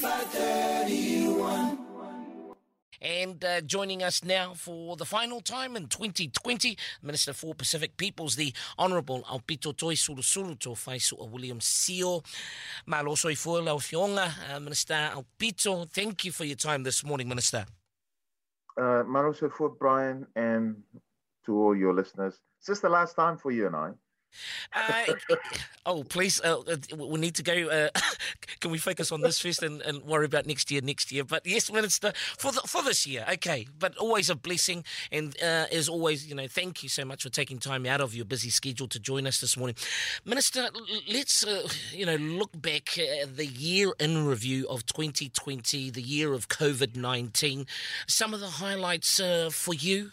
531. And uh, joining us now for the final time in 2020, Minister for Pacific Peoples, the Honourable Aupito Toi Surusuru to Faisu William Sio. Malo i fuela fionga, uh, Minister Aupito, thank you for your time this morning, Minister. Uh, Brian and to all your listeners. Is this the last time for you and I? Uh, oh, please, uh, uh, we need to go. Uh, can we focus on this first and, and, worry about next year, next year? But yes, Minister, for the, for this year, okay. But always a blessing, and uh, as always, you know, thank you so much for taking time out of your busy schedule to join us this morning, Minister. Let's uh, you know look back at the year in review of 2020, the year of COVID 19. Some of the highlights for you.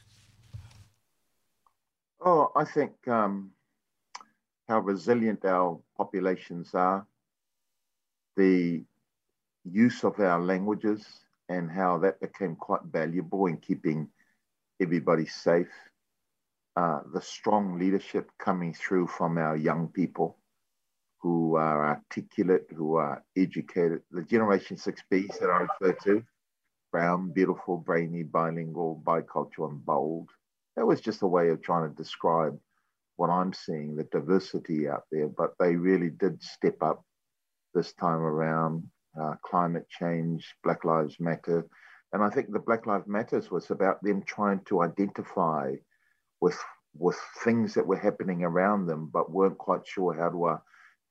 Oh, I think. Um how resilient our populations are, the use of our languages, and how that became quite valuable in keeping everybody safe. Uh, the strong leadership coming through from our young people who are articulate, who are educated. The Generation 6Bs that I refer to brown, beautiful, brainy, bilingual, bicultural, and bold. That was just a way of trying to describe what I'm seeing, the diversity out there, but they really did step up this time around. Uh, climate change, Black Lives Matter. And I think the Black Lives Matters was about them trying to identify with with things that were happening around them, but weren't quite sure how to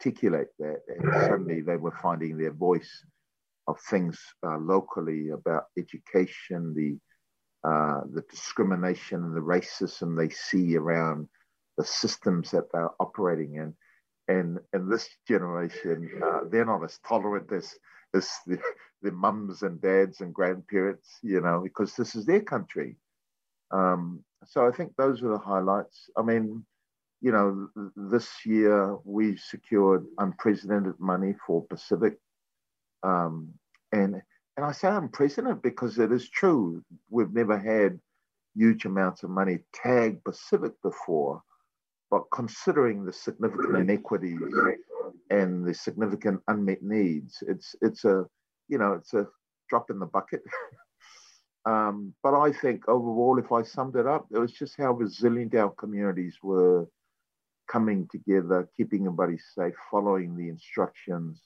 articulate that. And suddenly they were finding their voice of things uh, locally about education, the uh, the discrimination and the racism they see around the systems that they're operating in. And in this generation, uh, they're not as tolerant as, as the, the mums and dads and grandparents, you know, because this is their country. Um, so I think those are the highlights. I mean, you know, this year we secured unprecedented money for Pacific. Um, and and I say unprecedented because it is true. We've never had huge amounts of money tagged Pacific before. But considering the significant inequities and the significant unmet needs, it's it's a you know it's a drop in the bucket. um, but I think overall, if I summed it up, it was just how resilient our communities were coming together, keeping everybody safe, following the instructions.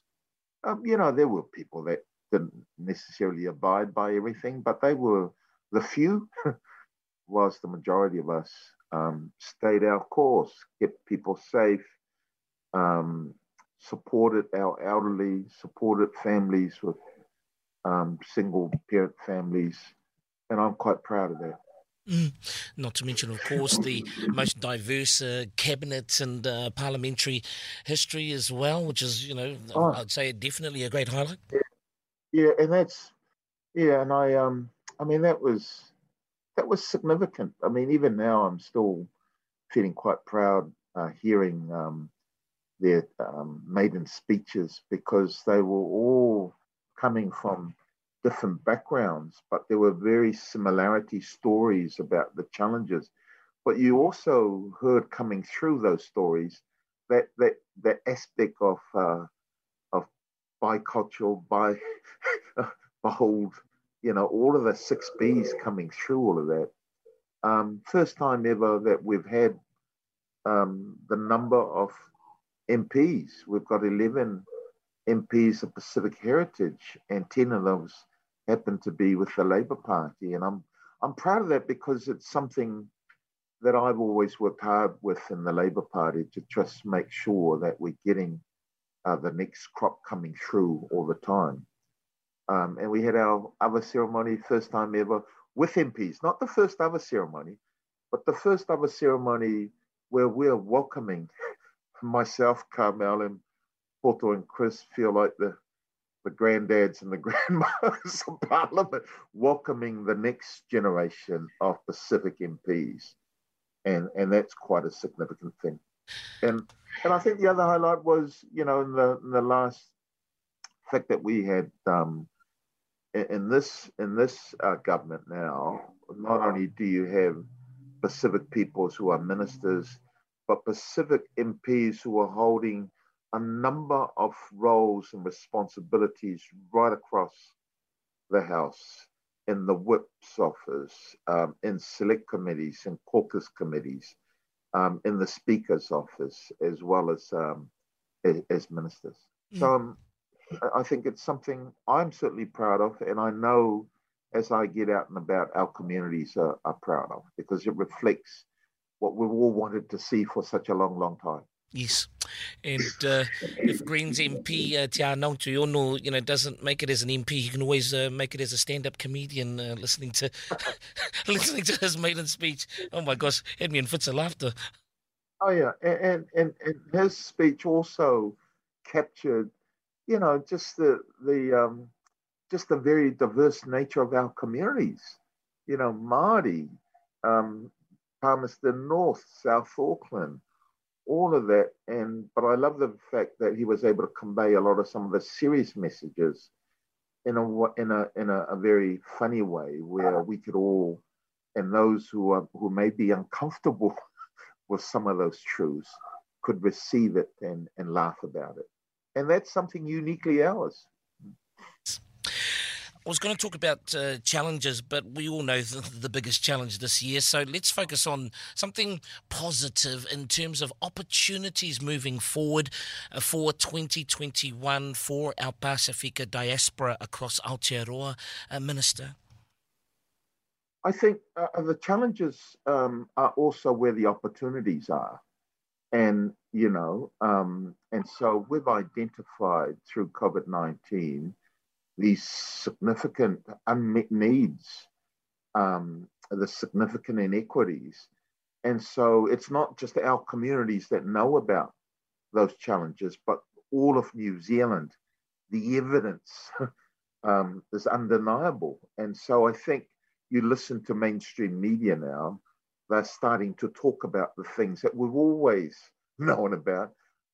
Um, you know, there were people that didn't necessarily abide by everything, but they were the few, whilst the majority of us um, stayed our course, kept people safe, um, supported our elderly, supported families with um, single parent families, and I'm quite proud of that. Mm. Not to mention, of course, the most diverse uh, cabinet and uh, parliamentary history as well, which is, you know, oh. I'd say definitely a great highlight. Yeah. yeah, and that's yeah, and I um, I mean that was that was significant. I mean, even now, I'm still feeling quite proud uh, hearing um, their um, maiden speeches because they were all coming from different backgrounds, but there were very similarity stories about the challenges. But you also heard coming through those stories that that that aspect of uh, of bicultural, by behold, you know, all of the six Bs coming through all of that. Um, first time ever that we've had um, the number of MPs. We've got 11 MPs of Pacific Heritage, and 10 of those happen to be with the Labour Party. And I'm, I'm proud of that because it's something that I've always worked hard with in the Labour Party to just make sure that we're getting uh, the next crop coming through all the time. Um, and we had our ava ceremony, first time ever, with MPs. Not the first ava ceremony, but the first ava ceremony where we're welcoming myself, Carmel, and Poto and Chris feel like the the granddads and the grandmothers of Parliament welcoming the next generation of Pacific MPs. And and that's quite a significant thing. And and I think the other highlight was, you know, in the in the last fact that we had um, in this in this uh, government now, not only do you have Pacific peoples who are ministers, but Pacific MPs who are holding a number of roles and responsibilities right across the House, in the whip's office, um, in select committees, in caucus committees, um, in the speaker's office, as well as um, as ministers. Mm. So um, I think it's something I'm certainly proud of, and I know as I get out and about, our communities are, are proud of because it reflects what we've all wanted to see for such a long, long time. Yes. And uh, if Greens MP uh, Te Anautu you know, doesn't make it as an MP, he can always uh, make it as a stand-up comedian uh, listening to listening to his maiden speech. Oh my gosh, had me in fits of laughter. Oh yeah, and and, and his speech also captured, you know, just the the um, just the very diverse nature of our communities. You know, Māori, um, Palmerston North, South Auckland, all of that. And but I love the fact that he was able to convey a lot of some of the serious messages in a in a in a, a very funny way, where we could all, and those who are who may be uncomfortable with some of those truths, could receive it and and laugh about it. And that's something uniquely ours. I was going to talk about uh, challenges, but we all know the, the, biggest challenge this year. So let's focus on something positive in terms of opportunities moving forward uh, for 2021 for our Pasifika diaspora across Aotearoa. Uh, Minister. I think uh, the challenges um, are also where the opportunities are. And, you know, um, and so we've identified through COVID 19 these significant unmet needs, um, the significant inequities. And so it's not just our communities that know about those challenges, but all of New Zealand. The evidence um, is undeniable. And so I think you listen to mainstream media now, they're starting to talk about the things that we've always known about,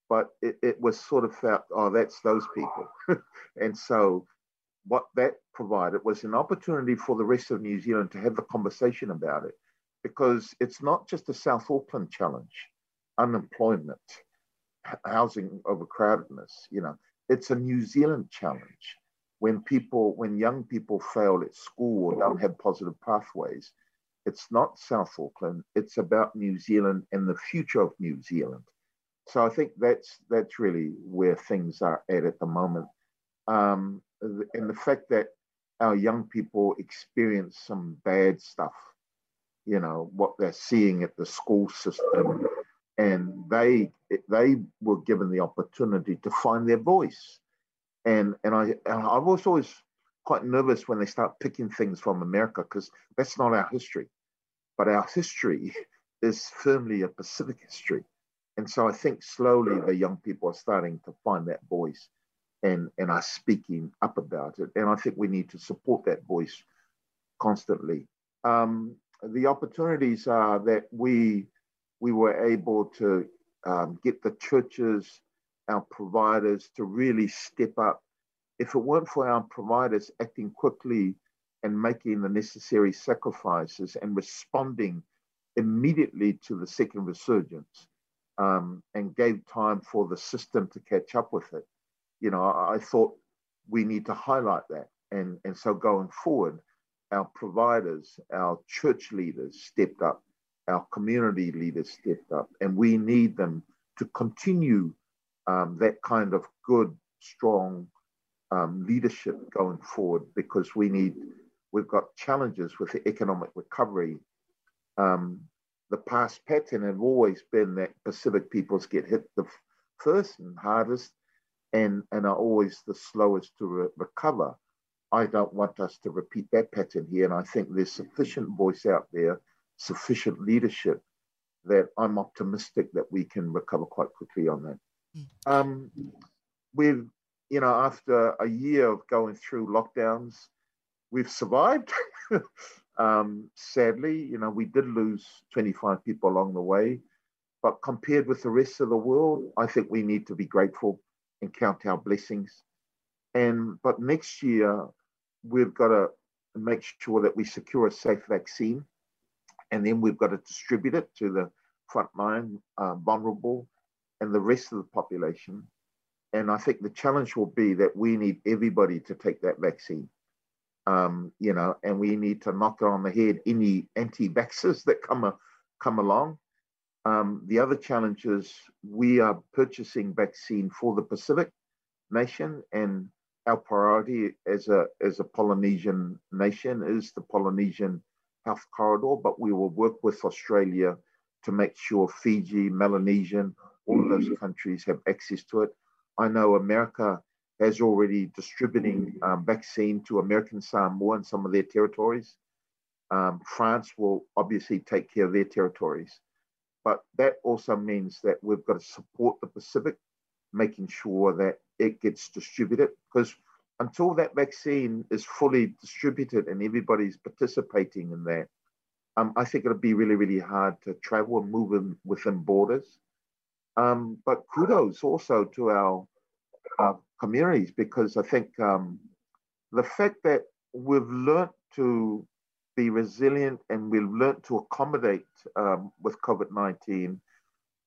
but it, it was sort of felt, oh, that's those people. and so what that provided was an opportunity for the rest of New Zealand to have the conversation about it because it's not just a South Auckland challenge, unemployment, housing overcrowdedness, you know, it's a New Zealand challenge. When people, when young people fail at school or don't have positive pathways, it's not South Auckland, it's about New Zealand and the future of New Zealand. So I think that's that's really where things are at at the moment. Um, and the fact that our young people experience some bad stuff, you know, what they're seeing at the school system, and they they were given the opportunity to find their voice, and and I and I was always quite nervous when they start picking things from America because that's not our history, but our history is firmly a Pacific history, and so I think slowly the young people are starting to find that voice and, and are speaking up about it. And I think we need to support that voice constantly. Um, the opportunities are that we we were able to um, get the churches, our providers, to really step up. If it weren't for our providers acting quickly and making the necessary sacrifices and responding immediately to the second resurgence, um, and gave time for the system to catch up with it, you know, I, I thought we need to highlight that. And, and so going forward, our providers, our church leaders stepped up, our community leaders stepped up, and we need them to continue um, that kind of good, strong um, leadership going forward because we need, we've got challenges with the economic recovery. Um, the past pattern have always been that Pacific peoples get hit the first and hardest, and, and are always the slowest to re- recover. I don't want us to repeat that pattern here. And I think there's sufficient voice out there, sufficient leadership that I'm optimistic that we can recover quite quickly on that. Mm. Um, we've, you know, after a year of going through lockdowns, we've survived. um, sadly, you know, we did lose 25 people along the way. But compared with the rest of the world, I think we need to be grateful and count our blessings. And but next year we've got to make sure that we secure a safe vaccine, and then we've got to distribute it to the frontline uh, vulnerable and the rest of the population. and I think the challenge will be that we need everybody to take that vaccine. Um, you know, and we need to knock on the head any anti-vaxxers that come a, come along. Um, the other challenge is we are purchasing vaccine for the Pacific nation, and our priority as a as a Polynesian nation is the Polynesian Health Corridor. But we will work with Australia to make sure Fiji, Melanesian, all of those countries have access to it. I know America has already distributing um, vaccine to American Samoa and some of their territories. Um, France will obviously take care of their territories. But that also means that we've got to support the Pacific, making sure that it gets distributed. Because until that vaccine is fully distributed and everybody's participating in that, um, I think it'll be really, really hard to travel and move in, within borders. Um, but kudos also to our, our, communities because I think um, the fact that we've learnt to be resilient and we've learnt to accommodate um, with COVID 19,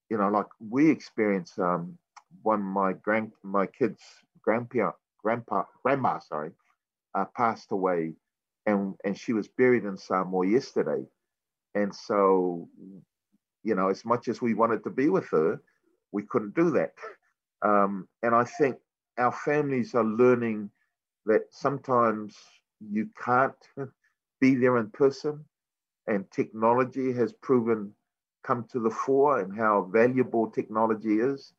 you know, like we experienced um, one my grand my kids grandpa grandpa grandma sorry uh, passed away and and she was buried in Samoa yesterday and so, you know, as much as we wanted to be with her, we couldn't do that. Um, and I think our families are learning that sometimes you can't be there in person, and technology has proven come to the fore and how valuable technology is.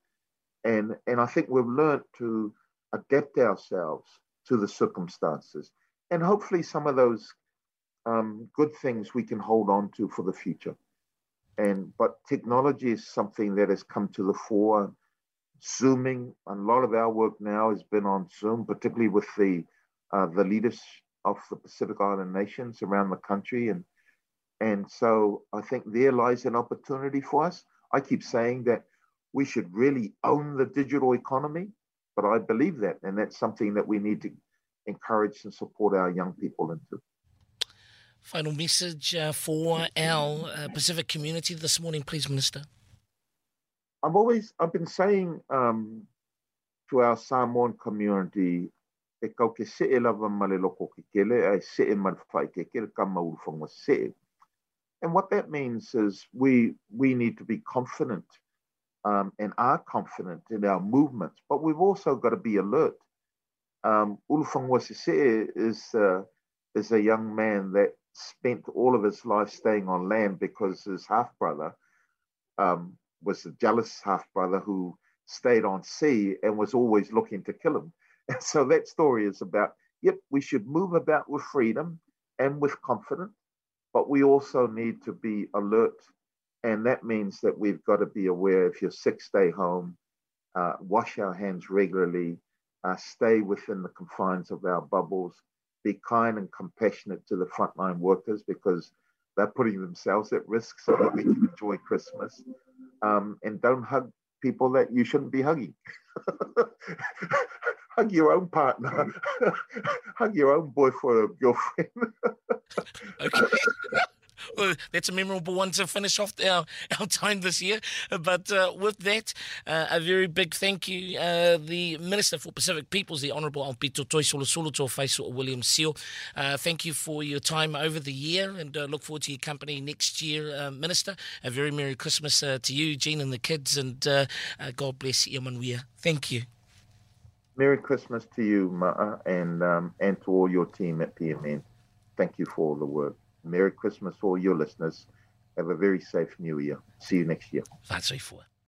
And, and I think we've learned to adapt ourselves to the circumstances. And hopefully, some of those um, good things we can hold on to for the future. And but technology is something that has come to the fore. Zooming, a lot of our work now has been on Zoom, particularly with the uh, the leaders of the Pacific Island nations around the country, and and so I think there lies an opportunity for us. I keep saying that we should really own the digital economy, but I believe that, and that's something that we need to encourage and support our young people into. Final message uh, for our uh, Pacific community this morning, please, Minister. I've always I've been saying um, to our Samoan community, e kau ke se lava male loko ke kele, se e ke kele ka mauru se. And what that means is we we need to be confident um, and are confident in our movements, but we've also got to be alert. Um, se is uh, is a young man that spent all of his life staying on land because his half brother um, was a jealous half brother who stayed on sea and was always looking to kill him. And so that story is about yep, we should move about with freedom and with confidence, but we also need to be alert. And that means that we've got to be aware if you're sick, stay home, uh, wash our hands regularly, uh, stay within the confines of our bubbles, be kind and compassionate to the frontline workers because they're putting themselves at risk so that we can enjoy Christmas. Um, and don't hug people that you shouldn't be hugging. hug your own partner. hug your own boyfriend or girlfriend. okay well, that's a memorable one to finish off our, our time this year. But uh, with that, uh, a very big thank you, uh, the Minister for Pacific Peoples, the Honourable Aupito Toi Solusulu to Faisal William Sio. Uh, thank you for your time over the year and uh, look forward to your company next year, uh, Minister. A very Merry Christmas to you, Jean, and the kids, and God bless Iamanuia. Thank you. Merry Christmas to you, Ma'a, and um, and to all your team at PMN. Thank you for all the work. Merry Christmas, all your listeners. Have a very safe new year. See you next year. That's right for.